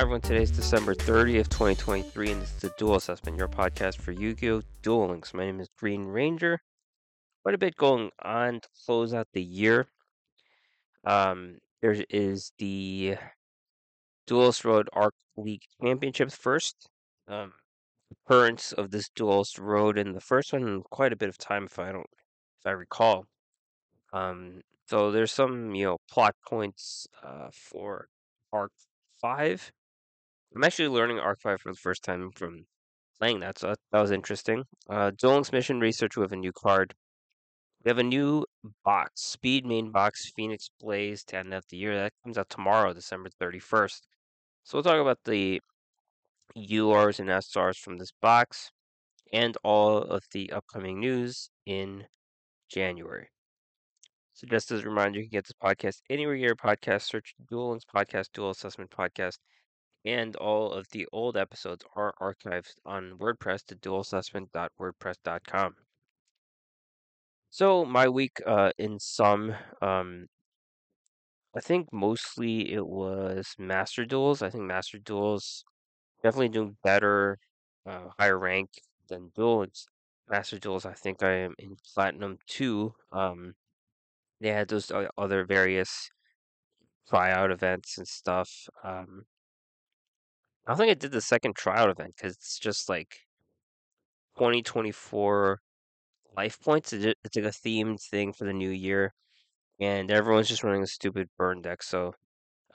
Hi everyone, today's December 30th, 2023, and this is the Duel Assessment, your podcast for Yu-Gi-Oh! Duel Links. My name is GreenRanger. Quite a bit going on to close out the year. Um, there is the Duelist Road Arc League Championships first. Um, occurrence of this Duelist Road in the first one in quite a bit of time, if I don't, if I recall. Um, so there's some, you know, plot points uh, for Arc Five. I'm actually learning Arc-V for the first time from playing that, so that, that was interesting. Uh, Mission Research, we have a new card. We have a new box, Speed Main Box Phoenix Blaze to end out the year. That comes out tomorrow, December 31st. So we'll talk about the URs and SRs from this box and all of the upcoming news in January. So just as a reminder, you can get this podcast anywhere you hear podcast. Search Duel Links Podcast, Duel Assessment Podcast, and all of the old episodes are archived on WordPress to duelassessment.wordpress.com. So my week, uh, in sum, um, I think mostly it was Master Duels. I think Master Duels definitely doing better, uh, higher rank than Duel. It's Master Duels. I think I am in Platinum two. Um, they had those o- other various tryout events and stuff. Um, I don't think I did the second tryout event because it's just like 2024 life points. It's like a themed thing for the new year, and everyone's just running a stupid burn deck. So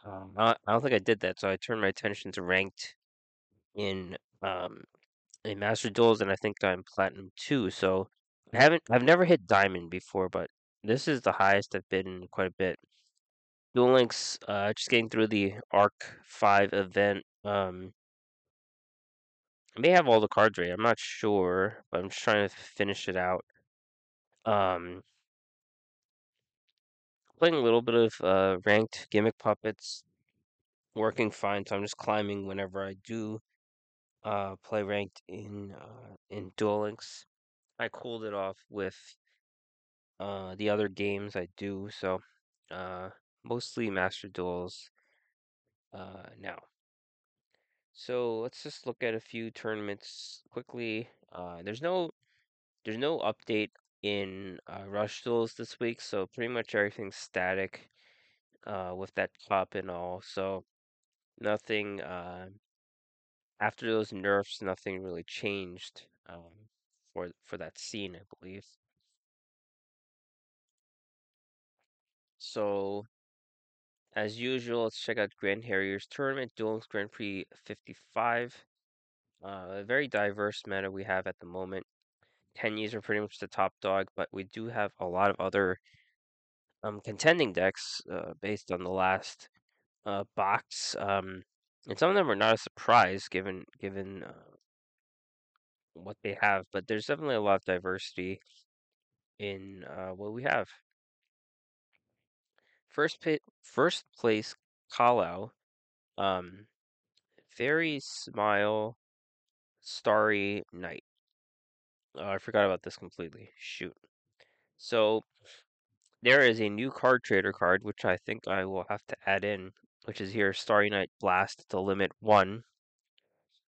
um, I, I don't think I did that. So I turned my attention to ranked in um in Master Duels, and I think I'm Platinum two. So I haven't I've never hit Diamond before, but this is the highest I've been in quite a bit. Duel Links, uh, just getting through the Arc-V event. Um, may have all the cards ready. I'm not sure, but I'm just trying to finish it out. Um, playing a little bit of uh, ranked gimmick puppets, working fine. So I'm just climbing whenever I do uh, play ranked in uh, in Duel Links. I cooled it off with uh, the other games I do, so uh, mostly Master Duels uh, now. So let's just look at a few tournaments quickly. Uh, there's no there's no update in uh, Rush Duels this week, so pretty much everything's static uh, with that cup and all. So nothing uh, after those nerfs, nothing really changed um, for for that scene, I believe. So as usual, let's check out Grand Harriers Tournament, Duel Links Grand Prix 55. Uh, a very diverse meta we have at the moment. Tenyis are pretty much the top dog, but we do have a lot of other um, contending decks uh, based on the last uh, box. Um, and some of them are not a surprise given given uh, what they have, but there's definitely a lot of diversity in uh, what we have. First pit, first place, Kalau. Um, very smile, starry knight. Oh, I forgot about this completely. Shoot. So there is a new card trader card, which I think I will have to add in, which is here, Starry Knight Blast to limit one.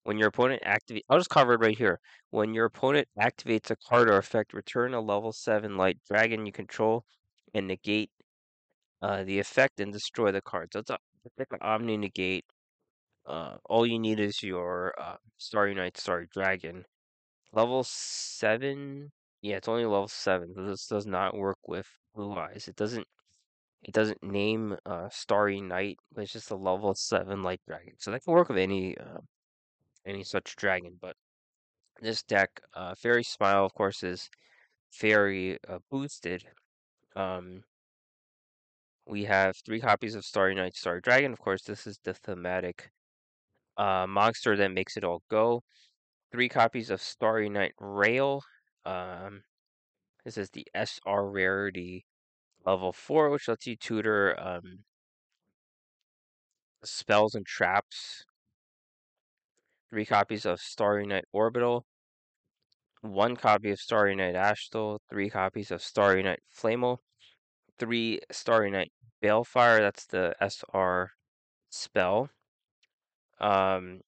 When your opponent activates, I'll just cover it right here. When your opponent activates a card or effect, return a level 7 light dragon you control and negate uh, the effect and destroy the card. So it's, a, like an Omni Negate. Uh, all you need is your uh, Starry Knight, Starry Dragon. Level 7? Yeah, it's only level 7. This does not work with Blue Eyes. It doesn't it doesn't name uh, Starry Knight, it's just a level 7 light dragon. So that can work with any uh, any such dragon, but this deck, uh, Fairy Smile, of course, is very uh, boosted. Um, we have three copies of Starry Knight, Starry Dragon. Of course, this is the thematic uh, monster that makes it all go. Three copies of Starry Knight Rayel. Um, this is the SR rarity level four, which lets you tutor um, spells and traps. Three copies of Starry Knight Orbitael one copy of Starry Knight Astel, three copies of Starry Knight Flamel, three Starry Knight Balefire, that's the SR spell. Um,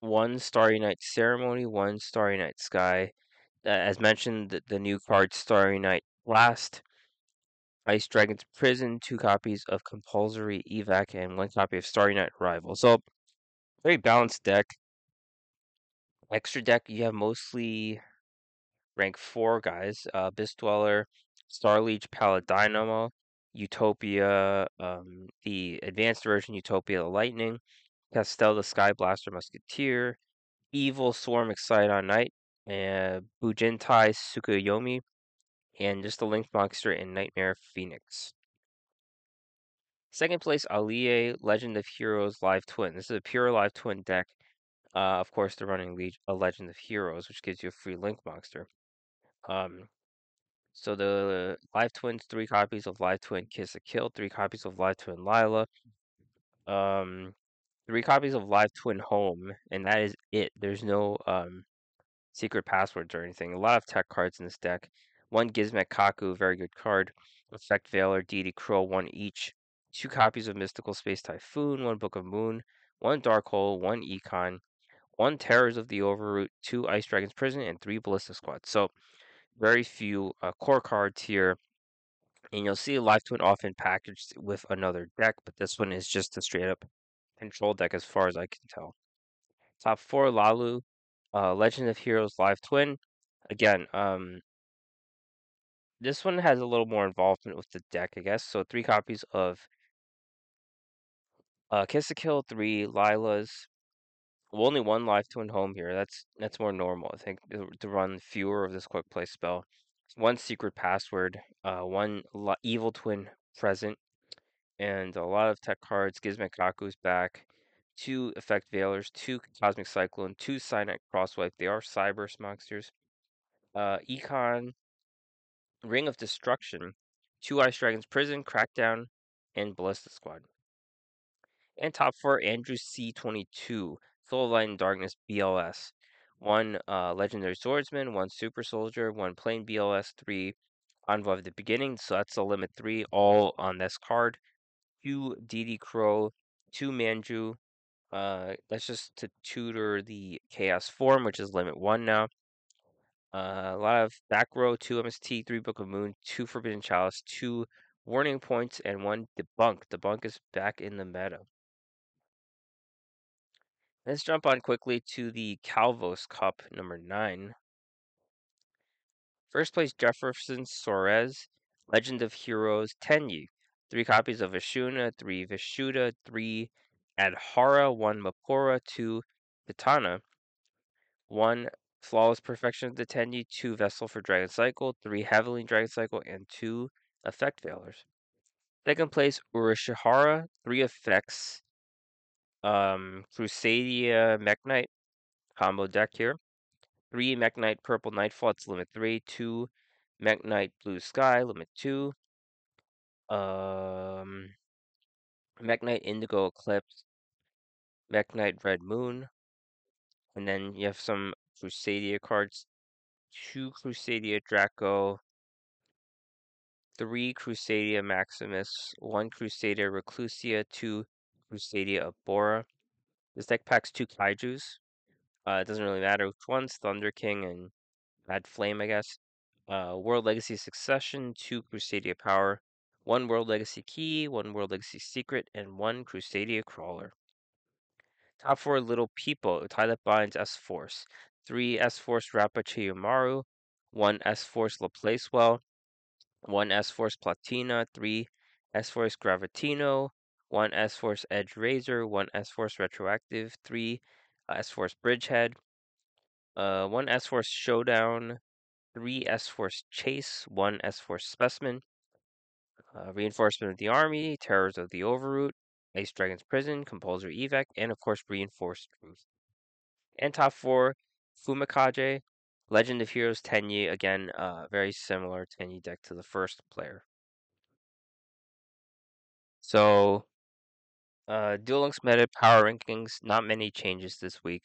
one Starry Knight Ceremony, one Starry Knight Sky. Uh, as mentioned, the, the new card Starry Knight Blast. Ice Dragon's Prison, two copies of Compulsory Evac, and one copy of Starry Knight Arrival. So, very balanced deck. Extra deck, you have mostly rank four guys: uh, Dweller, Starleech, Paladynamo, Utopia, um, the advanced version, Utopia the Lightning, Castel the Sky Blaster Musketeer, Evil Swarm Exciton Knight, and Bujintei Tsukuyomi, and just the Link Monster and Knightmare Phoenix. Second place, Alie, Legend of Heroes Live Twin. This is a pure Live Twin deck. Uh, of course, they're running Le- a Legend of Heroes, which gives you a free Link Monster. Um, so the Live Twins, three copies of Live Twin Ki-sikil, three copies of Live Twin Lil-la, um, three copies of Live Twin Home, and that is it. There's no um secret passwords or anything. A lot of tech cards in this deck. One Gizmek Kaku, very good card. Effect Veiler, DD Crow, one each. Two copies of Mystical Space Typhoon, one Book of Moon, one Dark Hole, one Econ, one Terrors of the Overroot, two Ice Dragon's Prison, and three Ballista Squad. So very few uh, core cards here. And you'll see Live Twin often packaged with another deck, but this one is just a straight up control deck as far as I can tell. Top four Lalu, uh, Legend of Heroes Live Twin. Again, um, this one has a little more involvement with the deck, I guess. So three copies of uh, Ki-sikil, three Lil-las. Well, only one Live Twin home here. That's that's more normal, I think, to, to run fewer of this quick play spell. One secret password, uh, one Evil Twin present, and a lot of tech cards. Gizmek Kaku's back. Two Effect Veilers, two Cosmic Cyclone, two Cynet Crosswipe. They are Cyber monsters. Uh, Econ, Ring of Destruction, two Ice Dragons Prison, Crackdown, and Ballista Squad. And top four, Andrew C22, Soul Light and Darkness BLS. One uh, Legendary Swordsman, one Super Soldier, one Plain BLS, three Envoy of the Beginning. So that's the limit three, all on this card. Two DD Crow, two Manju. Uh, that's just to tutor the Chaos form, which is limit one now. Uh, a lot of back row, two MST, three Book of Moon, two Forbidden Chalice, two Warning Points, and one Debunk. Debunk is back in the meta. Let's jump on quickly to the Calvos Cup number nine. First place Jefferson Soares, Legend of Heroes Tenyi. Three copies of Ashuna, three Vishuda, three Adhara, one Mapora, two Katana, one Flawless Perfection of the Tenyi, two Vessel for Dragon Cycle, three Heavenly Dragon Cycle, and two Effect Veilers. Second place Urashihara, three effects. Um, Crusadia Mekk-Knight combo deck here. Three Mekk-Knight Purple Nightfall, it's limit three. Two Mekk-Knight Blue Sky, limit two. Um, Mekk-Knight Indigo Eclipse, Mekk-Knight Red Moon, and then you have some Crusadia cards. Two Crusadia Draco, three Crusadia Maximus, one Crusadia Reclusia, two Crusadia Arboria. This deck packs two Kaijus. Uh, it doesn't really matter which ones, Thunder King and Mad Flame, I guess. Uh, World Legacy Succession, two Crusadia Power, one World Legacy Key, one World Legacy Secret, and one Crusadia Crawler. Top four Little People, That Binds S Force, three S Force Rappa Chiyomaru, one S Force Lapcewell, one S Force Platina, three S Force Gravitino, one S Force Edge Razor, one S Force Retroactive, three uh, S Force Bridgehead, uh, one S Force Showdown, three S Force Chase, one S Force Specimen, uh, Reinforcement of the Army, Terrors of the Overroot, Ice Dragon's Prison, Compulsory Evac, and of course Reinforced Truth. And top four, Fumikage, Legend of Heroes Tenyi, again, uh, very similar Tenyi deck to the first player. So, uh, Duel Links meta power rankings, not many changes this week.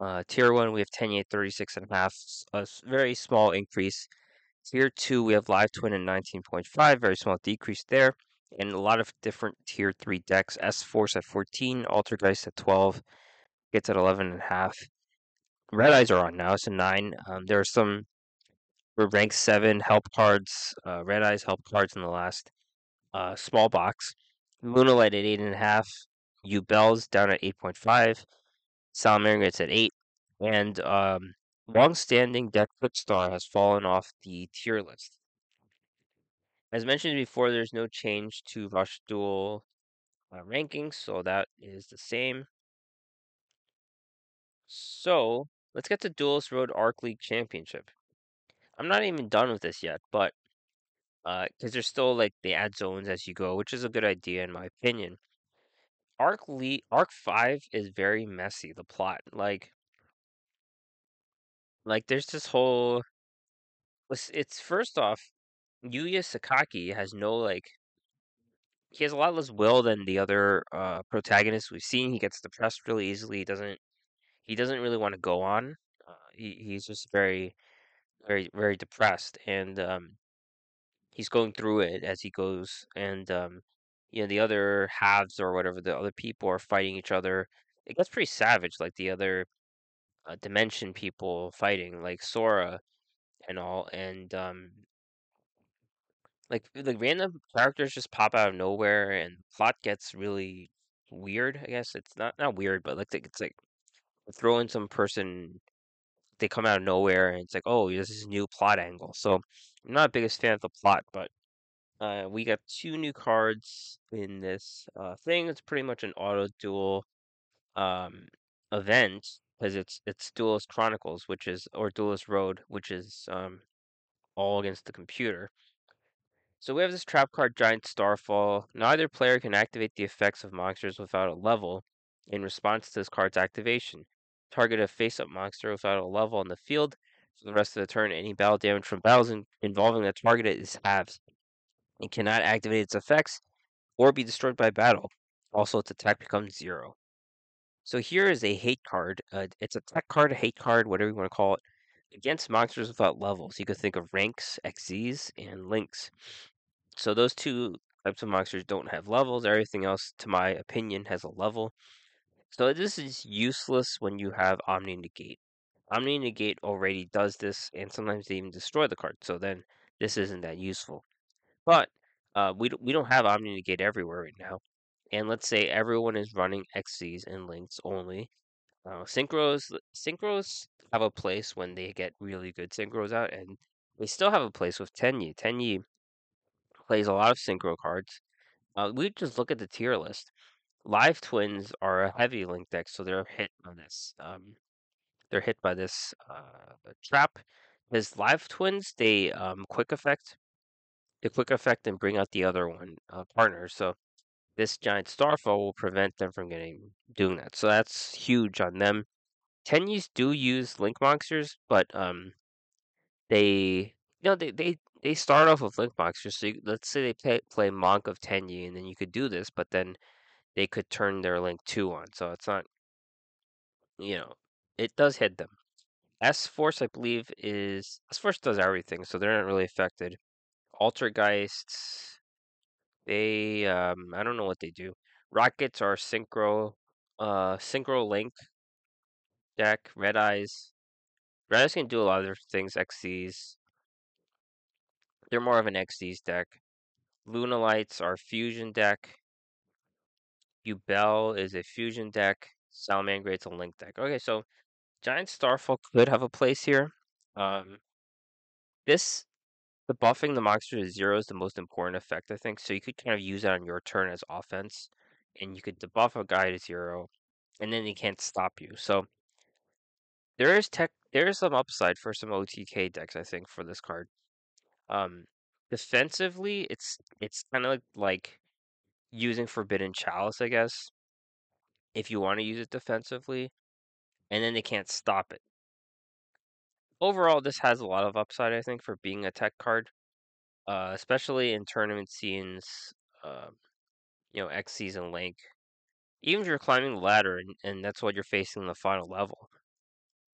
Uh, tier 1, we have Tenyi at 36.5, a very small increase. Tier 2, we have Live Twin at 19.5, very small decrease there. and a lot of different tier three decks. S Force at 14, Altergeist at 12, gets at 11 and a half. Red Eyes are on now. It's a nine. Um, there are some for rank seven help cards, uh, Red Eyes help cards in the last uh, small box. Lunalight at eight and a half. Yubel's down at eight point five. Salamangreats at eight, and um, long-standing deck Footstar has fallen off the tier list. As mentioned before, there's no change to Rush Duel uh, rankings, so that is the same. So let's get to Duelist Road Arc League Championship. I'm not even done with this yet, but because uh, there's still like they add zones as you go, which is a good idea in my opinion. Arc League Arc-V is very messy. The plot, like, like there's this whole. It's, it's first off, Yuya Sakaki has no like. He has a lot less will than the other uh, protagonists we've seen. He gets depressed really easily. He doesn't. He doesn't really want to go on. Uh, he he's just very, very, very depressed, and um, he's going through it as he goes, and um, you know the other halves or whatever the other people are fighting each other. It gets pretty savage, like the other uh, dimension people fighting, like Sora and all, and um, like like random characters just pop out of nowhere, and plot gets really weird. I guess it's not not weird, but like it's like throw in some person. They come out of nowhere, and it's like, oh, this is new plot angle. So I'm not biggest fan of the plot, but uh, we got two new cards in this uh, thing. It's pretty much an auto duel um, event because it's it's Duelist Chronicles, which is or Duelist Road, which is um, all against the computer. So we have this trap card, Giant Starfall. Neither player can activate the effects of monsters without a level in response to this card's activation. Target a face-up monster without a level on the field for the rest of the turn. Any battle damage from battles in, involving the target is halved. It cannot activate its effects or be destroyed by battle. Also, its attack becomes zero. So here is a hate card. Uh, it's a tech card, a hate card, whatever you want to call it, against monsters without levels. You could think of ranks, Xyzs, and links. So those two types of monsters don't have levels. Everything else, to my opinion, has a level. So this is useless when you have Omni Negate. Omni Negate already does this, and sometimes they even destroy the card. So then this isn't that useful. But uh, we we don't have Omni Negate everywhere right now and let's say everyone is running Xyzs and links only. Uh, synchros synchros have a place when they get really good synchros out, and they still have a place with Tenyi. Tenyi plays a lot of synchro cards. Uh, we just look at the tier list. Live Twins are a heavy link deck, so they're hit on this. Um, they're hit by this uh, trap. Because Live Twins, they um, quick effect, the quick effect, and bring out the other one uh, partner. So this giant starfall will prevent them from getting doing that. So that's huge on them. Tenyis do use link monsters, but um, they you know they they they start off with link monsters. So you, let's say they play play Monk of Tenyi, and then you could do this, but then they could turn their link two on. So it's not you know it does hit them. S Force, I believe, is S Force does everything, so they're not really affected. Altergeist, they um I don't know what they do. Rockets are synchro uh synchro link deck, red eyes. Red eyes can do a lot of different things, Xyzs. They're more of an Xyzs deck. Lunalights are fusion deck. Yubel is a fusion deck. Salamangreat's a link deck. Okay, so Giant Starfall could have a place here. Um this the buffing the monster to zero is the most important effect, I think. So you could kind of use that on your turn as offense, and you could debuff a guy to zero, and then he can't stop you. So there is tech, there is some upside for some OTK decks, I think, for this card. Um, defensively, it's it's kind of like, like using Forbidden Chalice, I guess, if you want to use it defensively, and then they can't stop it overall, this has a lot of upside, I think, for being a tech card, uh, especially in tournament scenes, uh, you know, X season link. Even if you're climbing the ladder and, and that's what you're facing in the final level,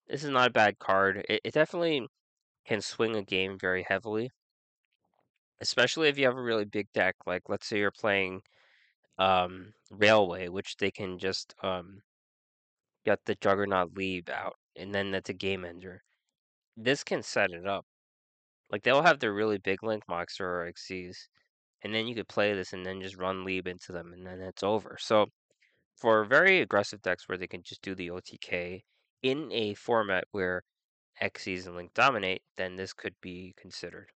this is not a bad card. It, it definitely can swing a game very heavily. especially if you have a really big deck. Like let's say you're playing um, Railway, which they can just um, get the Juggernaut Liebe out, and then that's a game ender. This can set it up. Like they'll have their really big Link monster or Xyz, and then you could play this and then just run Liebe into them, and then it's over. So for very aggressive decks where they can just do the OTK in a format where Xyz and Link dominate, then this could be considered.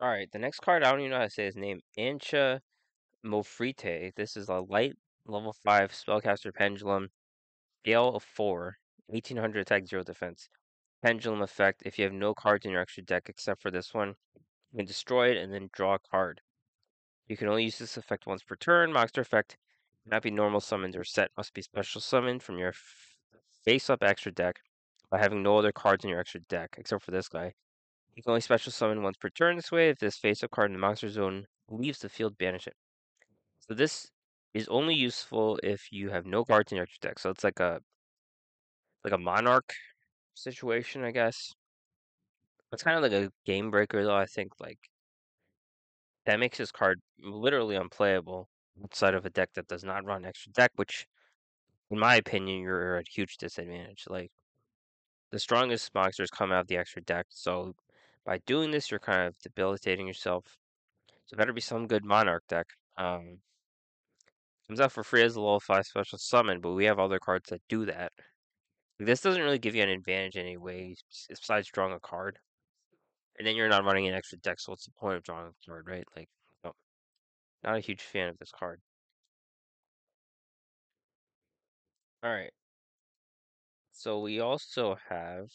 All right, the next card I don't even know how to say his name. Ancha Mofrite. This is a light level five spellcaster pendulum, scale of four, 1800 attack, zero defense. Pendulum effect. If you have no cards in your extra deck except for this one, you can destroy it and then draw a card. You can only use this effect once per turn. Monster effect cannot be normal summoned or set. Must be special summoned from your face-up extra deck by having no other cards in your extra deck except for this guy. You can only special summon once per turn this way. If this face-up card in the monster zone leaves the field, banish it. So this is only useful if you have no cards in your extra deck. So it's like a like a monarch situation, I guess. It's kind of like a game breaker though, I think like that makes this card literally unplayable outside of a deck that does not run extra deck, which in my opinion you're at a huge disadvantage. Like the strongest monsters come out of the extra deck, so by doing this you're kind of debilitating yourself. So better be some good monarch deck. Um comes out for free as a five special summon, but we have other cards that do that. This doesn't really give you an advantage anyway, besides drawing a card. And then you're not running an extra deck, so what's the point of drawing a card, right? Like, no. Not a huge fan of this card. Alright. So we also have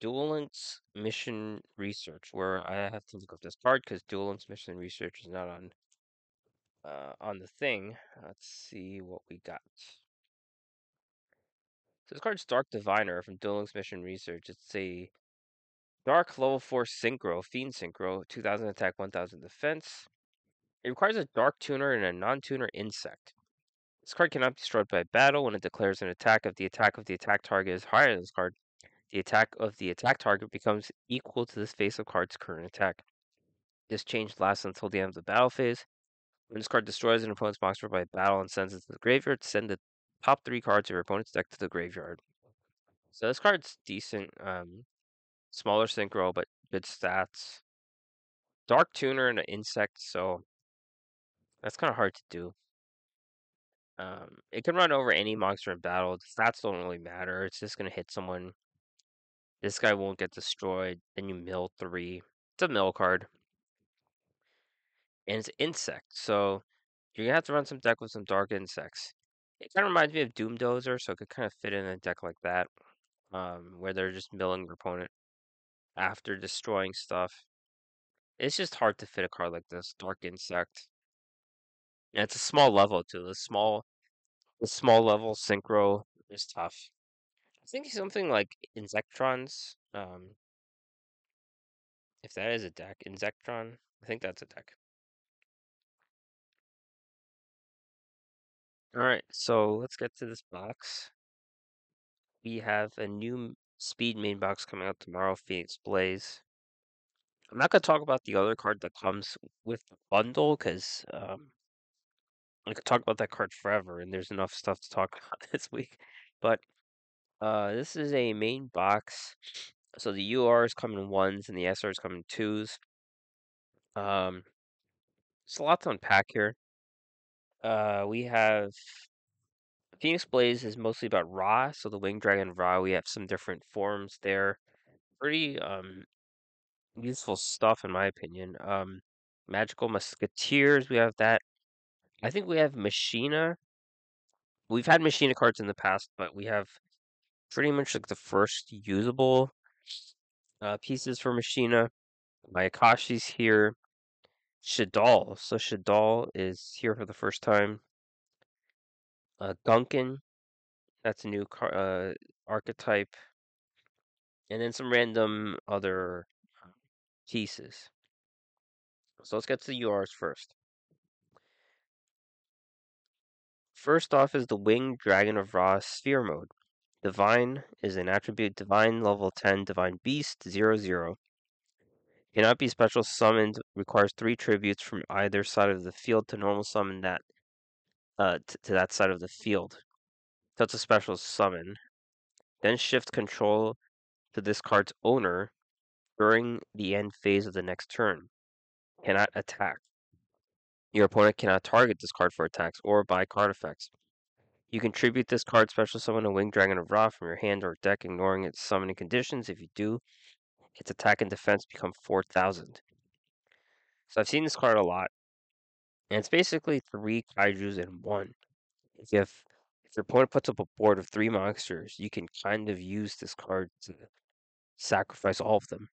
Duel Mission Research, where I have to look up this card because Duel Mission Research is not on uh, on the thing. Let's see what we got. So this card's Dark Diviner from Duel Links Mission Research. It's a Dark level 4 Synchro, Fiend Synchro, 2000 attack, 1000 defense. It requires a Dark Tuner and a non-tuner insect. This card cannot be destroyed by battle when it declares an attack. If the attack of the attack target is higher than this card, the attack of the attack target becomes equal to this face of card's current attack. This change lasts until the end of the battle phase. When this card destroys an opponent's monster by battle and sends it to the graveyard, send the top three cards of your opponent's deck to the graveyard. So this card's decent. Um, smaller synchro, but good stats. Dark Tuner and an insect, so that's kind of hard to do. Um, it can run over any monster in battle. The stats don't really matter. It's just gonna hit someone. This guy won't get destroyed. Then you mill three. It's a mill card. And it's insect, so you're gonna have to run some deck with some dark insects. It kind of reminds me of Doom Dozer, so it could kind of fit in a deck like that, um, where they're just milling your opponent after destroying stuff. It's just hard to fit a card like this, Dark Insect. And it's a small level too. The small the small level synchro is tough. I think something like Insectrons, um if that is a deck, Insectron, I think that's a deck. Alright, so let's get to this box. We have a new speed main box coming out tomorrow, Phoenix Blaze. I'm not gonna talk about the other card that comes with the bundle because um, I could talk about that card forever, and there's enough stuff to talk about this week. But uh, this is a main box, so the URs come in ones and the SRs come in twos. Um, it's a lot to unpack here. Uh, we have Phoenix Blaze is mostly about Ra, so the Winged Dragon Ra. We have some different forms there. Pretty um useful stuff in my opinion. Um, Magical Musketeers, we have that. I think we have Machina. We've had Machina cards in the past, but we have pretty much like the first usable uh, pieces for Machina. Mayakashi's here. Shaddoll. So Shaddoll is here for the first time. Uh, Gunkan. That's a new car- uh, archetype. And then some random other pieces. So let's get to the URs first. First off is the Winged Dragon of Ra Sphere Mode. Divine is an attribute Divine level 10 Divine Beast 0 0. Cannot be special summoned. Requires three tributes from either side of the field to normal summon that uh, to that side of the field. So a special summon. Then shift control to this card's owner during the end phase of the next turn. Cannot attack. Your opponent cannot target this card for attacks or buy card effects. You contribute this card special summon a Winged Dragon of Ra from your hand or deck, ignoring its summoning conditions. If you do, its attack and defense become 4,000. So I've seen this card a lot, and it's basically three kaijus in one. If if your opponent puts up a board of three monsters, you can kind of use this card to sacrifice all of them.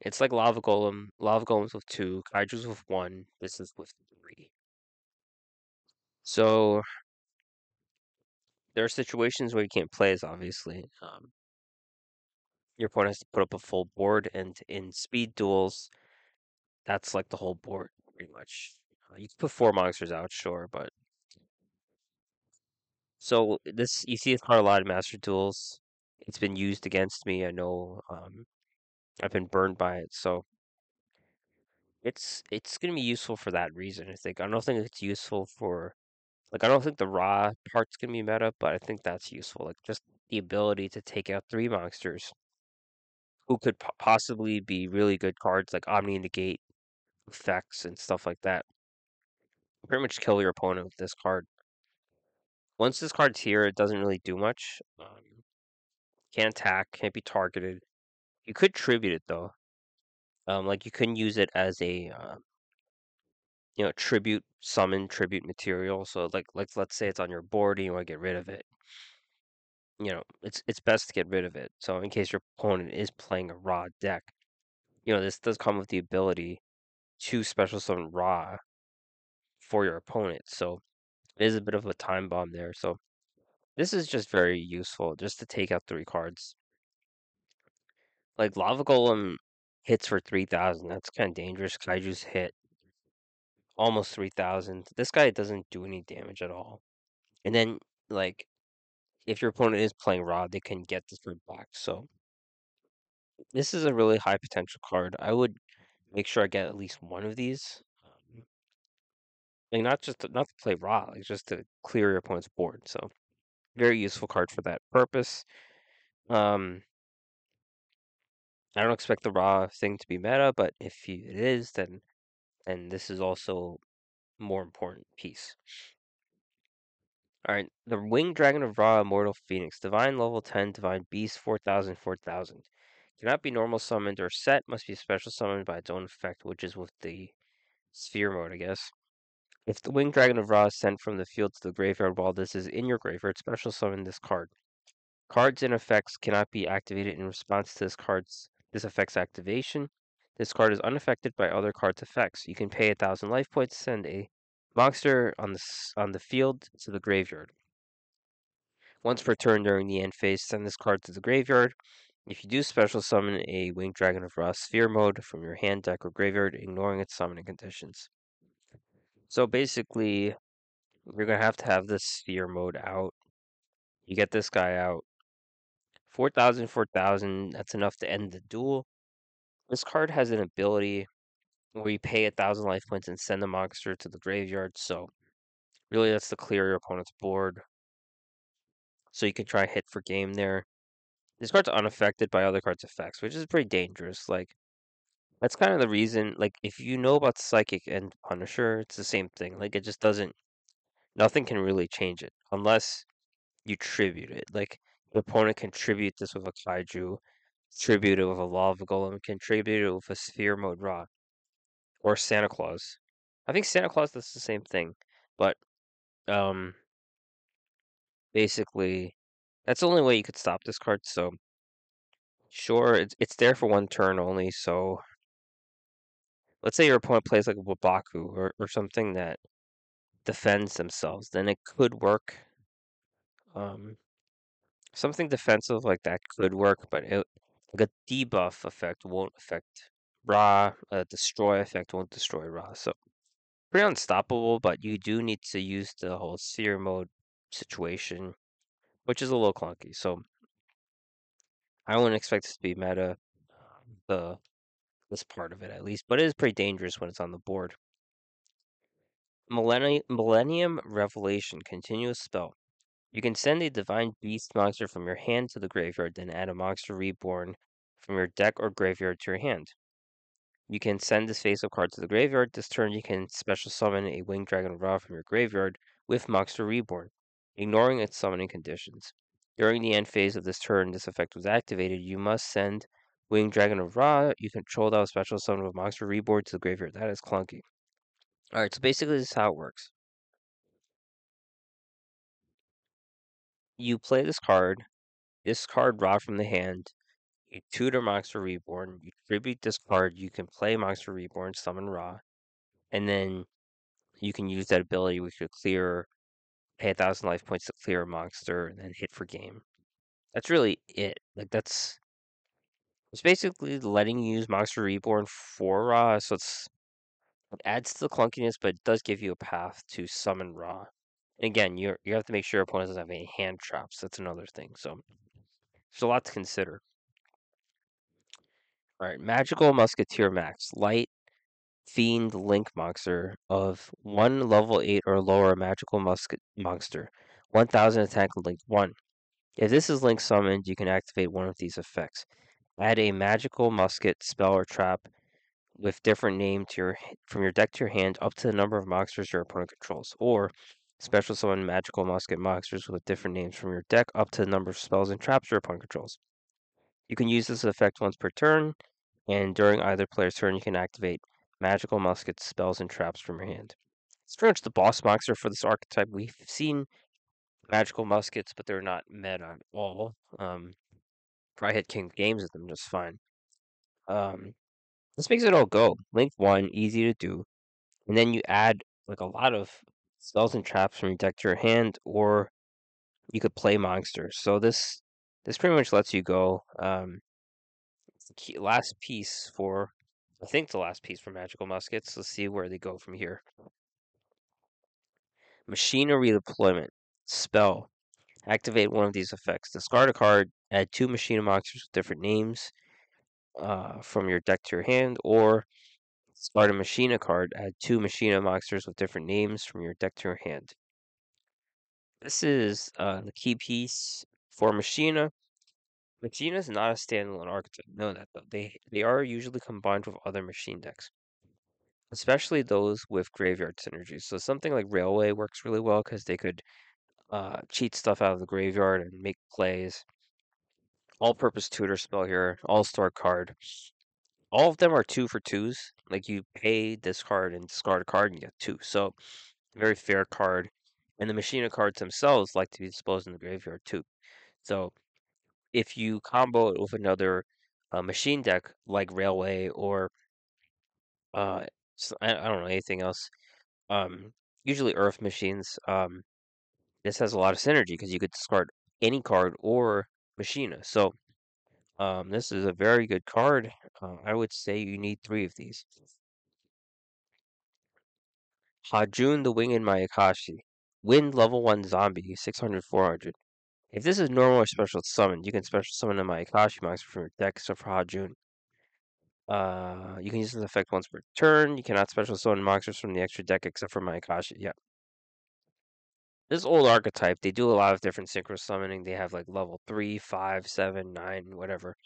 It's like Lava Golem, Lava Golems with two, kaijus with one. This is with three. So there are situations where you can't play as obviously. Um, your opponent has to put up a full board, and in speed duels, that's like the whole board pretty much. Uh, you can put four monsters out, sure, but so this you see this card a lot in Master Duels. It's been used against me. I know. Um, I've been burned by it, so it's it's gonna be useful for that reason. I think I don't think it's useful for like I don't think the Ra part's gonna be meta, but I think that's useful. Like just the ability to take out three monsters who could po- possibly be really good cards like Omni Negate effects and stuff like that. Pretty much kill your opponent with this card. Once this card's here, it doesn't really do much. Um, can't attack, can't be targeted. You could tribute it though. Um, like you couldn't use it as a uh, you know tribute summon tribute material. So like like let's say it's on your board and you want to get rid of it. You know, it's it's best to get rid of it. So in case your opponent is playing a Ra deck, you know this does come with the ability to special summon Ra for your opponent. So it is a bit of a time bomb there. So this is just very useful just to take out three cards. Like Lava Golem hits for 3,000. That's kind of dangerous. Kaiju's hit almost 3,000. This guy doesn't do any damage at all. And then, like, if your opponent is playing Ra, they can get this card back. So this is a really high potential card. I would make sure I get at least one of these. Um, like not just to, not to play Ra, like just to clear your opponent's board. So very useful card for that purpose. Um, I don't expect the Ra thing to be meta, but if it is, then then this is also more important piece. Alright, the Winged Dragon of Ra, Immortal Phoenix. Divine level 10, Divine Beast, 4000, 4000. Cannot be normal summoned or set, must be special summoned by its own effect, which is with the sphere mode, I guess. If the Winged Dragon of Ra is sent from the field to the graveyard while this is in your graveyard, special summon this card. Cards and effects cannot be activated in response to this card's this effect's activation. This card is unaffected by other cards' effects. You can pay a thousand life points to send a monster on the on the field to the graveyard. Once per turn during the end phase, send this card to the graveyard. If you do special summon a Winged Dragon of Ra Sphere mode from your hand, deck, or graveyard, ignoring its summoning conditions. So basically, you're gonna have to have this Sphere mode out. You get this guy out. 4,000, 4,000, that's enough to end the duel. This card has an ability you pay a thousand life points and send the monster to the graveyard, so really that's to clear your opponent's board. So you can try hit for game there. This card's unaffected by other cards' effects, which is pretty dangerous. Like that's kind of the reason. Like if you know about Psychic and Punisher, it's the same thing. Like it just doesn't. Nothing can really change it unless you tribute it. Like the opponent can tribute this with a Kaiju, tribute it with a Lava Golem, contribute it with a Sphere Mode Ra, or Santa Claws. I think Santa Claws does the same thing, but um, basically, that's the only way you could stop this card. So sure, it's it's there for one turn only. So let's say your opponent plays like a Waboku or, or something that defends themselves, then it could work. Um, something defensive like that could work, but it, like a debuff effect won't affect Ra. A destroy effect won't destroy Ra. So pretty unstoppable, but you do need to use the whole sphere mode situation, which is a little clunky. So I wouldn't expect this to be meta. The this part of it at least, but it is pretty dangerous when it's on the board. Millennium, Millennium Revelation, continuous spell. You can send a Divine Beast monster from your hand to the graveyard, then add a monster reborn from your deck or graveyard to your hand. You can send this face-up card to the graveyard. This turn, you can special summon a Winged Dragon of Ra from your graveyard with Monster Reborn, ignoring its summoning conditions. During the end phase of this turn, this effect was activated. You must send Winged Dragon of Ra. You control that special summon with Monster Reborn to the graveyard. That is clunky. Alright, so basically this is how it works. You play this card, discard Ra from the hand, you tutor Monster Reborn, you tribute this card, you can play Monster Reborn, summon Ra, and then you can use that ability which will clear pay a thousand life points to clear a monster and then hit for game. That's really it. Like that's it's basically letting you use Monster Reborn for Ra, so it's it adds to the clunkiness, but it does give you a path to summon Ra. And again, you you have to make sure your opponent doesn't have any hand traps. That's another thing. So there's a lot to consider. All right, Magical Musketeer Max, light fiend link monster of one level eight or lower magical musket monster, one thousand attack link one. If this is link summoned, you can activate one of these effects. Add a magical musket spell or trap with different name to your from your deck to your hand up to the number of monsters your opponent controls, or special summon magical musket monsters with different names from your deck up to the number of spells and traps your opponent controls. You can use this effect once per turn, and during either player's turn, you can activate magical muskets, spells, and traps from your hand. It's pretty much the boss monster for this archetype. We've seen magical muskets, but they're not meta at all. Um, probably hit King Games with them just fine. Um, this makes it all go. Link one, easy to do, and then you add like a lot of spells and traps from your deck to your hand, or you could play monsters. So this this pretty much lets you go. Um, key, last piece for, I think the last piece for Magical Muskets. Let's see where they go from here. Machina Redeployment. Spell. Activate one of these effects. Discard a card, add two Machina monsters with different names uh, from your deck to your hand, or discard a Machina card, add two Machina monsters with different names from your deck to your hand. This is uh, the key piece for Machina. Machina is not a standalone archetype. Know that though. They they are usually combined with other machine decks, especially those with graveyard synergies. So something like Railway works really well because they could uh, cheat stuff out of the graveyard and make plays. All-purpose tutor spell here, all-star card. All of them are two for twos. Like you pay this card and discard a card and get two. So very fair card. And the Machina cards themselves like to be disposed in the graveyard too. So if you combo it with another uh, machine deck like Railway or uh, don't know anything else, um, usually Earth machines, um, this has a lot of synergy because you could discard any card or Machina. So um, this is a very good card. Uh, I would say you need three of these. Hajun the Winged Mayakashi. Wind level 1 zombie, 600 400. If this is normal or special summon, you can special summon a Mayakashi monster from your deck except for Hajun. Uh, you can use this effect once per turn. You cannot special summon monsters from the extra deck except for Mayakashi. Yeah. This old archetype, they do a lot of different synchro summoning. They have like level 3, 5, 7, 9, whatever.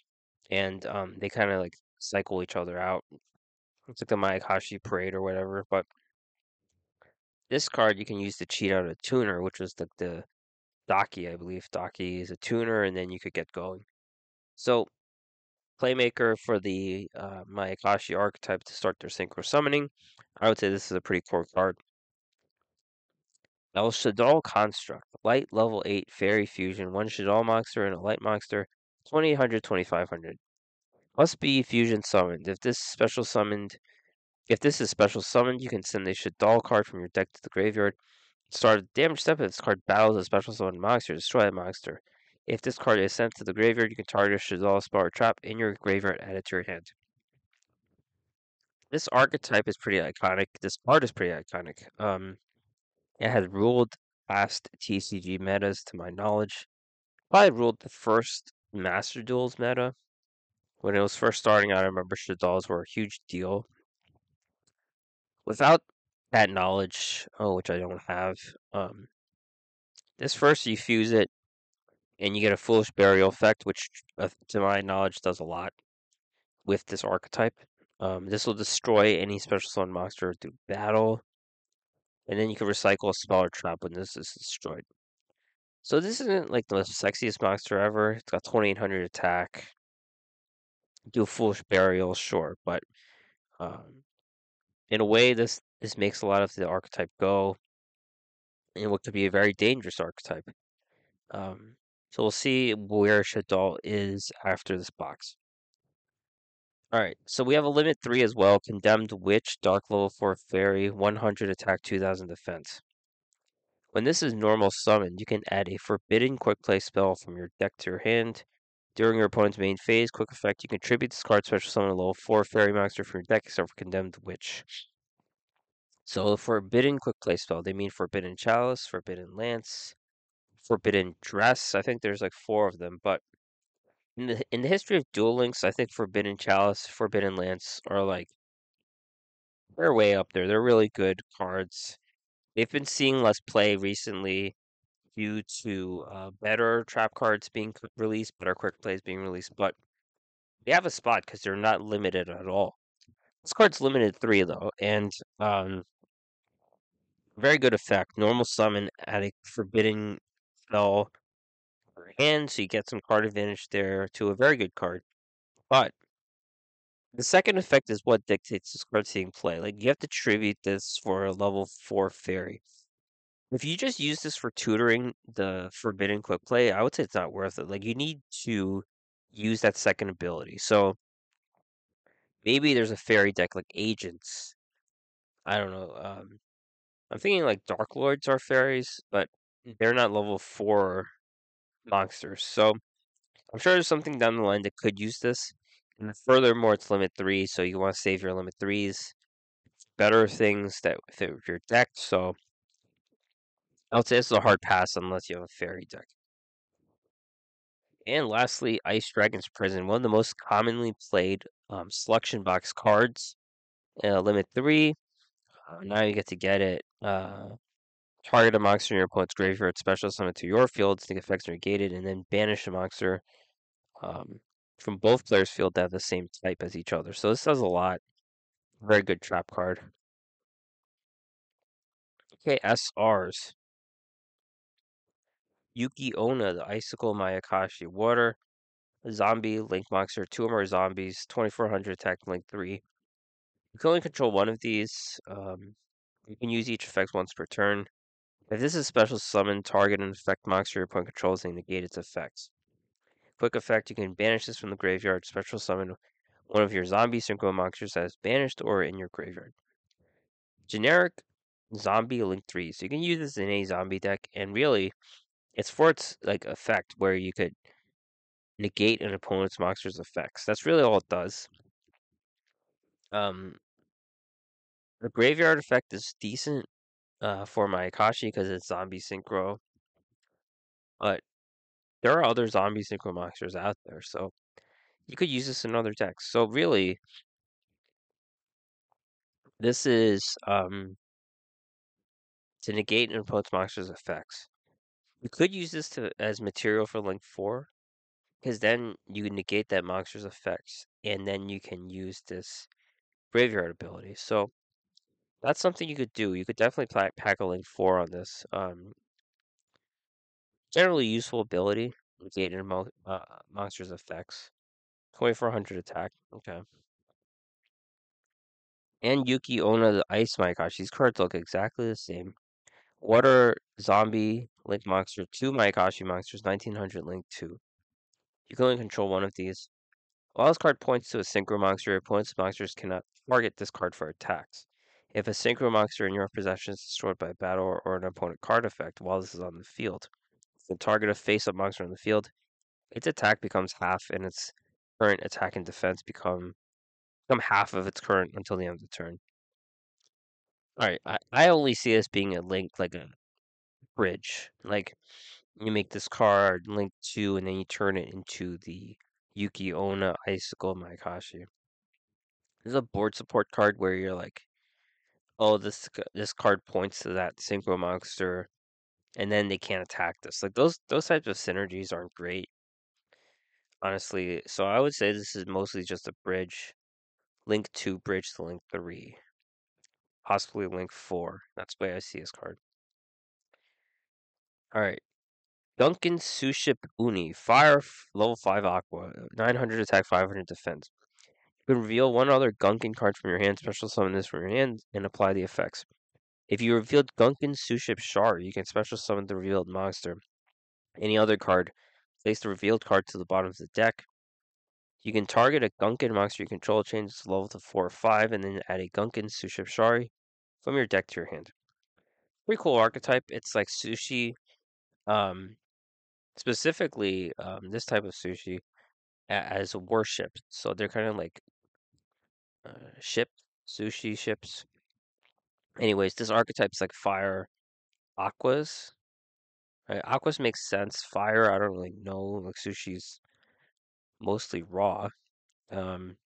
And um, they kind of like cycle each other out. It's like the Mayakashi parade or whatever. But this card you can use to cheat out a tuner, which was the, the Daki, I believe. Daki is a tuner, and then you could get going. So, playmaker for the uh, Mayakashi archetype to start their synchro summoning. I would say this is a pretty core card. El Shaddoll Construct, light level 8 fairy fusion, one Shaddoll monster and a light monster, 2800, 2500. Must be fusion summoned. If this special summoned, if this is special summoned, you can send a Shaddoll card from your deck to the graveyard. Start a damage step if this card battles a special summoned monster, destroy that monster. If this card is sent to the graveyard, you can target a spell or trap in your graveyard and add it to your hand. This archetype is pretty iconic. This card is pretty iconic. Um, it has ruled past TCG metas to my knowledge. Probably ruled the first Master Duels meta. When it was first starting out, I remember Shaddolls were a huge deal. Without that knowledge, oh, which I don't have, um, this first you fuse it, and you get a foolish burial effect, which, uh, to my knowledge, does a lot with this archetype. Um, this will destroy any special summon monster through battle, and then you can recycle a spell or trap when this is destroyed. So this isn't like the most sexiest monster ever. It's got 2800 attack. Do a foolish burial, sure, but um, in a way, this this makes a lot of the archetype go in what could be a very dangerous archetype. Um, so we'll see where Shaddoll is after this box. Alright, so we have a limit 3 as well. Condemned Witch, Dark Level 4 Fairy, 100 attack, 2000 defense. When this is normal summoned, you can add a Forbidden Quick Play spell from your deck to your hand. During your opponent's main phase, quick effect, you contribute this card special summon a level 4 Fairy monster from your deck except for Condemned Witch. So Forbidden Quick Play spell, they mean Forbidden Chalice, Forbidden Lance, Forbidden Dress. I think there's like four of them, but in the in the history of Duel Links, I think Forbidden Chalice, Forbidden Lance are like they're way up there. They're really good cards. They've been seeing less play recently due to uh, better trap cards being released, better quick plays being released, but they have a spot because they're not limited at all. This card's limited three though, and um, very good effect. Normal summon at a forbidden spell hand, so you get some card advantage there to a very good card. But the second effect is what dictates this card seeing play. Like you have to tribute this for a level four fairy. If you just use this for tutoring the forbidden quick play, I would say it's not worth it. Like you need to use that second ability. So maybe there's a fairy deck like agents. I don't know. Um, I'm thinking like Dark Lords are fairies, but they're not level four monsters. So I'm sure there's something down the line that could use this. And furthermore, it's limit three, so you want to save your limit threes. Better things that fit with your deck. So I would say this is a hard pass unless you have a fairy deck. And lastly, Ice Dragon's Prison, one of the most commonly played um, selection box cards. Uh, limit three. Uh, now you get to get it. Uh, target a monster in your opponent's graveyard, special summon to your field, the effects negated, and then banish a monster um, from both players' field that have the same type as each other. So this does a lot. Very good trap card. Okay, SRs. Yuki Onna, the Icicle Mayakashi Water. Zombie, Link Monster, two or more zombies, 2400 attack, Link 3. You can only control one of these. Um, you can use each effect once per turn. If this is special summon, target an effect monster your opponent controls and negate its effects. Quick effect, you can banish this from the graveyard, special summon one of your zombie synchro monsters that is banished or in your graveyard. Generic zombie link 3. So you can use this in a zombie deck, and really, it's for its like effect where you could negate an opponent's monster's effects. That's really all it does. Um, the graveyard effect is decent uh, for Mayakashi because it's zombie synchro, but there are other zombie synchro monsters out there, so you could use this in other decks. So really, this is um, to negate an opponent's monster's effects. You could use this to as material for Link 4, because then you negate that monster's effects, and then you can use this graveyard ability. So that's something you could do. You could definitely pack a Link 4 on this. Um, generally useful ability, negate an uh, monster's effects. 2400 attack. Okay. And Yuki Onna the Ice My gosh, these cards look exactly the same. Water Zombie Link Monster, two Mayakashi monsters, 1900 Link 2. You can only control one of these. While this card points to a Synchro monster, your opponent's monsters cannot target this card for attacks. If a Synchro monster in your possession is destroyed by battle or, or an opponent card effect while this is on the field, the target of face-up monster on the field, its attack becomes half and its current attack and defense become become half of its current until the end of the turn. Alright, I, I only see this being a link like a bridge. Like you make this card link two and then you turn it into the Yuki Onna Icicle Mayakashi. This is a board support card where you're like, oh, this this card points to that synchro monster, and then they can't attack this. Like those those types of synergies aren't great, honestly. So I would say this is mostly just a bridge, link two, bridge to link three, possibly link four. That's the way I see this card. All right, Gunkan Suship Uni, fire level five aqua, nine hundred attack, five hundred defense. You can reveal one other Gunkan card from your hand, special summon this from your hand, and apply the effects. If you revealed Gunkan Suship Shar, you can special summon the revealed monster. Any other card, place the revealed card to the bottom of the deck. You can target a Gunkan monster you control, change its level to 4 or 5, and then add a Gunkan Suship Shari from your deck to your hand. Pretty cool archetype. It's like sushi, um, specifically um, this type of sushi as worship. So they're kind of like uh, ship sushi ships. Anyways, this archetype's like fire aquas. Right? Aquas makes sense. Fire, I don't really know. Like sushi's mostly raw. Um,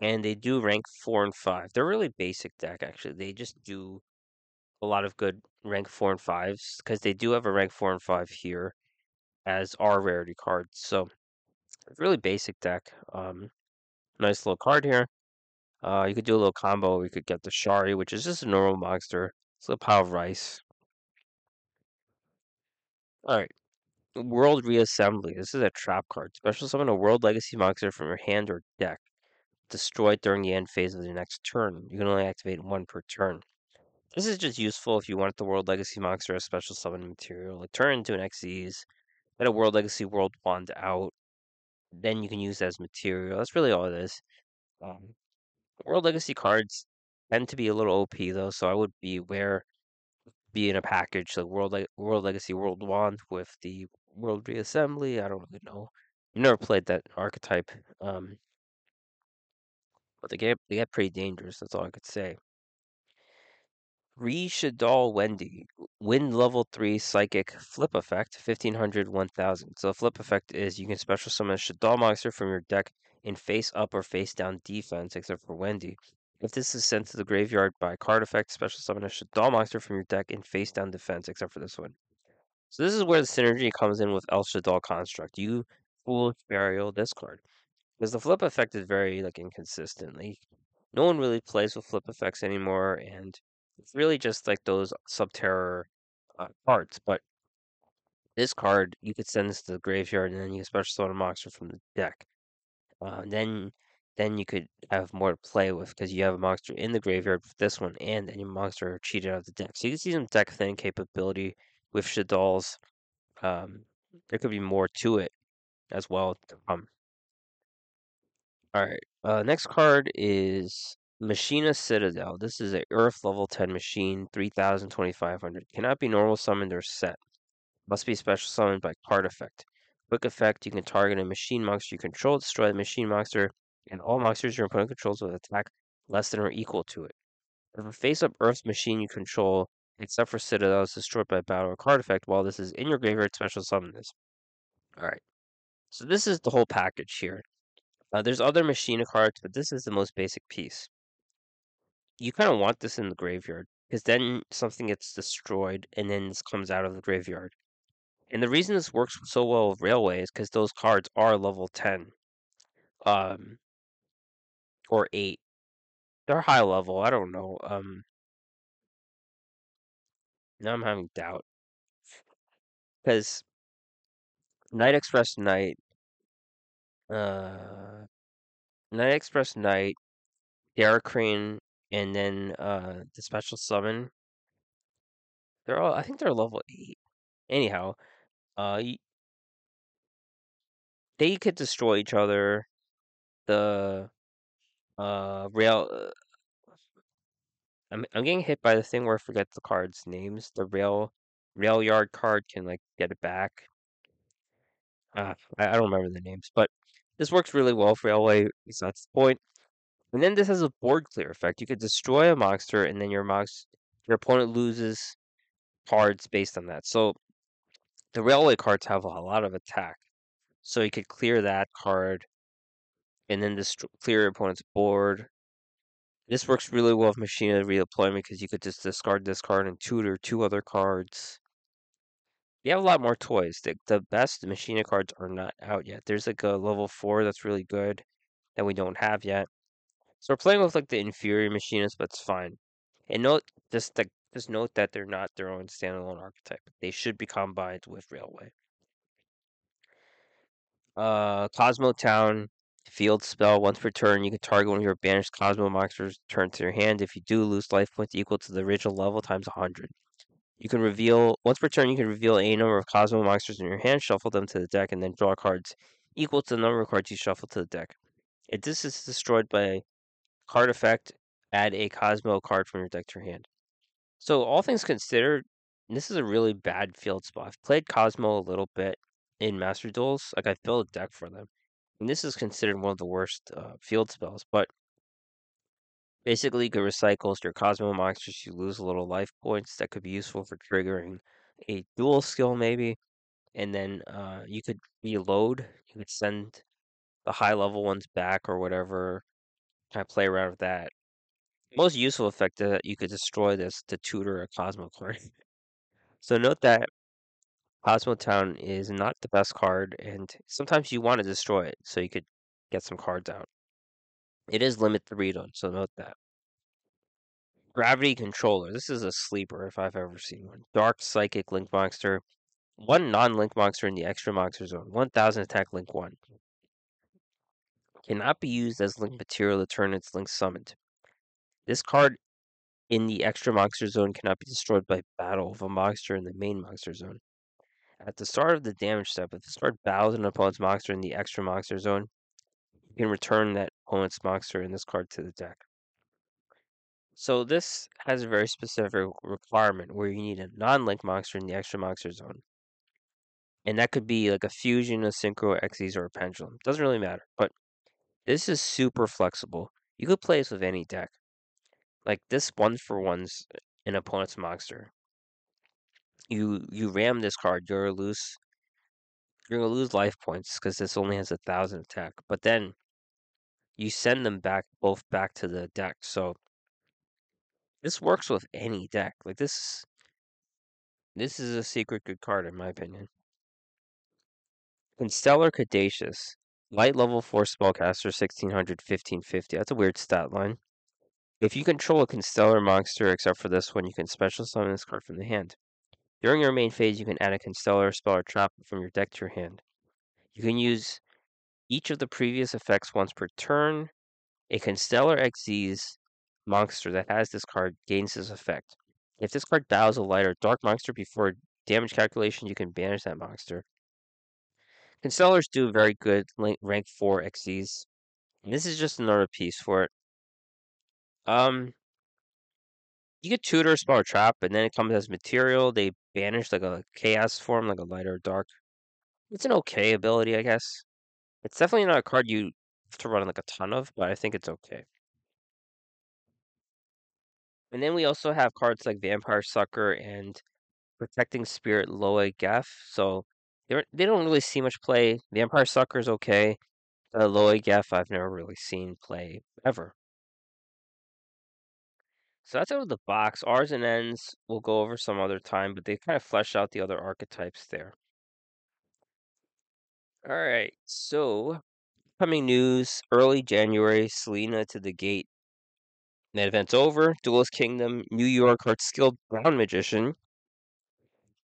and they do rank four and five. They're really basic deck actually. They just do a lot of good rank four and fives because they do have a rank four and five here as our rarity cards. So really basic deck. Um, nice little card here. Uh, you could do a little combo. We could get the Shari, which is just a normal monster. It's a pile of rice. All right. World Reassembly. This is a trap card. Special summon a World Legacy monster from your hand or deck. Destroyed during the end phase of the next turn. You can only activate one per turn. This is just useful if you want the World Legacy monster as special summon material. Like turn into an Xyz, get a World Legacy World Wand out, then you can use as material. That's really all it is. Um, World Legacy cards tend to be a little OP though, so I would be aware be in a package like World Le- World Legacy World Wand with the World Reassembly. I don't really know. I've never played that archetype. Um, but they get they get pretty dangerous. That's all I could say. Reeshaddoll Wendi. Wind level 3 psychic flip effect 1500 1000. So the flip effect is you can special summon a Shaddoll monster from your deck in face up or face down defense, except for Wendy. If this is sent to the graveyard by card effect, special summon a Shadal monster from your deck in face down defense, except for this one. So this is where the synergy comes in with El Shaddoll Construct. You foolish burial this card. Because the flip effect is very like inconsistent. Like, no one really plays with flip effects anymore, and it's really just like those Subterror uh, cards. But this card, you could send this to the graveyard, and then you can special summon a monster from the deck. Uh, then, then you could have more to play with because you have a monster in the graveyard with this one, and any monster cheated out of the deck. So you can see some deck thinning capability with Shaddoll's. Um, there could be more to it as well. Um, all right. Uh, next card is Machina Citadel. This is a Earth level 10 machine, 3000, 2500. Cannot be normal summoned or set. Must be special summoned by card effect. Quick effect, you can target a machine monster you control, destroy the machine monster, and all monsters your opponent controls with attack less than or equal to it. If a face-up Earth machine you control, except for Citadel, is destroyed by battle or card effect while this is in your graveyard, special summon this. Alright. So this is the whole package here. Uh, there's other machina cards, but this is the most basic piece. You kind of want this in the graveyard because then something gets destroyed and then this comes out of the graveyard. And the reason this works so well with Railway is because those cards are level 10. Um, or 8. They're high level. I don't know. Um, now I'm having doubt. Because Night Express Knight, uh, Night Express Night, Knight, Crane, and then uh the special summon. They're all I think they're level eight. Anyhow, uh they could destroy each other. The uh rail uh, I'm I'm getting hit by the thing where I forget the cards' names. The rail rail yard card can like get it back. Uh, I, I don't remember the names, but this works really well for railway, so that's the point. And then this has a board clear effect. You could destroy a monster, and then your your opponent loses cards based on that. So the railway cards have a lot of attack. So you could clear that card and then just clear your opponent's board. This works really well with Machina redeployment because you could just discard this card and tutor two other cards. You have a lot more toys. The, the best Machina cards are not out yet. There's like a level 4 that's really good that we don't have yet. So we're playing with like the inferior Machinas, but it's fine. And note just the, just note that they're not their own standalone archetype. They should be combined with Railway. Uh, Cosmo Town field spell. Once per turn, you can target one of your banished Cosmo monsters. Turn to your hand. If you do, lose life points equal to the original level times 100. You can reveal once per turn. You can reveal a number of Cosmo monsters in your hand, shuffle them to the deck, and then draw cards equal to the number of cards you shuffle to the deck. If this is destroyed by card effect, add a Cosmo card from your deck to your hand. So all things considered, this is a really bad field spot. I've played Cosmo a little bit in Master Duels. Like I built a deck for them, and this is considered one of the worst uh, field spells. But basically, you can recycle your Cosmo monsters. You lose a little life points that could be useful for triggering a duel skill, maybe. And then uh, you could reload. You could send the high level ones back or whatever. Kind of play around with that. Most useful effect that you could destroy this to tutor a Cosmo card. so note that Cosmo Town is not the best card, and sometimes you want to destroy it so you could get some cards out. It is limit three though, so note that. Gravity Controller. This is a sleeper if I've ever seen one. Dark Psychic Link Monster. One non-link monster in the extra monster zone. 1000 attack link 1. Cannot be used as link material to turn its link summoned. This card in the extra monster zone cannot be destroyed by battle of a monster in the main monster zone. At the start of the damage step, if the card battles an opponent's monster in the extra monster zone, you can return that opponent's monster in this card to the deck. So this has a very specific requirement where you need a non-link monster in the extra monster zone. And that could be like a fusion, a synchro, Xyz, or a pendulum. Doesn't really matter. But this is super flexible. You could play this with any deck. Like this one for one's uh, an opponent's monster you you ram this card, you're lose you're gonna lose life points because this only has a thousand attack. But then you send them back both back to the deck. So this works with any deck. Like this this is a secret good card in my opinion. Constellar Caduceus. Light level 4 spellcaster, 1600, 1550. That's a weird stat line. If you control a Constellar monster, except for this one, you can special summon this card from the hand. During your main phase, you can add a Constellar spell or trap from your deck to your hand. You can use each of the previous effects once per turn. A Constellar Xyz monster that has this card gains this effect. If this card battles a light or dark monster before damage calculation, you can banish that monster. Constellars do very good rank 4 Xyz. And this is just another piece for it. Um, you get tutor, spell, or trap, and then it comes as material. They banish like a chaos form, like a light or dark. It's an okay ability, I guess. It's definitely not a card you have to run like a ton of, but I think it's okay. And then we also have cards like Vampire Sucker and Protecting Spirit Loagaeth. So they don't really see much play. Vampire Sucker is okay. Uh, Loagaeth I've never really seen play ever. So that's out of the box. R's and N's we'll go over some other time, but they kind of flesh out the other archetypes there. All right, so coming news early January, Selena to the gate. That event's over. Duelist Kingdom, New York Heart Skilled Brown Magician.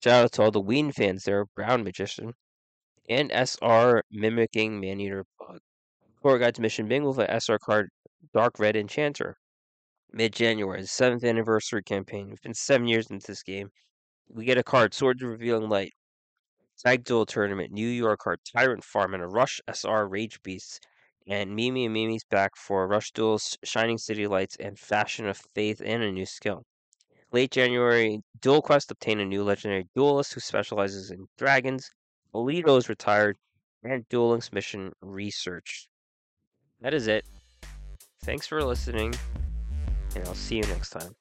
Shout out to all the Ween fans there, Brown Magician. And SR mimicking Man Eater Bug. Core Guide's Mission Bingo with an SR card, Dark Red Enchanter mid January, the seventh anniversary campaign. We've been seven years into this game. We get a card, Swords of Revealing Light. Tag Duel Tournament, New York card, Tyrant Farm, and a Rush SR Rage Beasts. And Mimi and Mimi's back for Rush Duels, Shining City Lights, and Fashion of Faith, and a new skill. Late January, Duel Quest obtain a new legendary duelist who specializes in dragons. Alito is retired, and Duel Links Mission Research. That is it. Thanks for listening and I'll see you next time.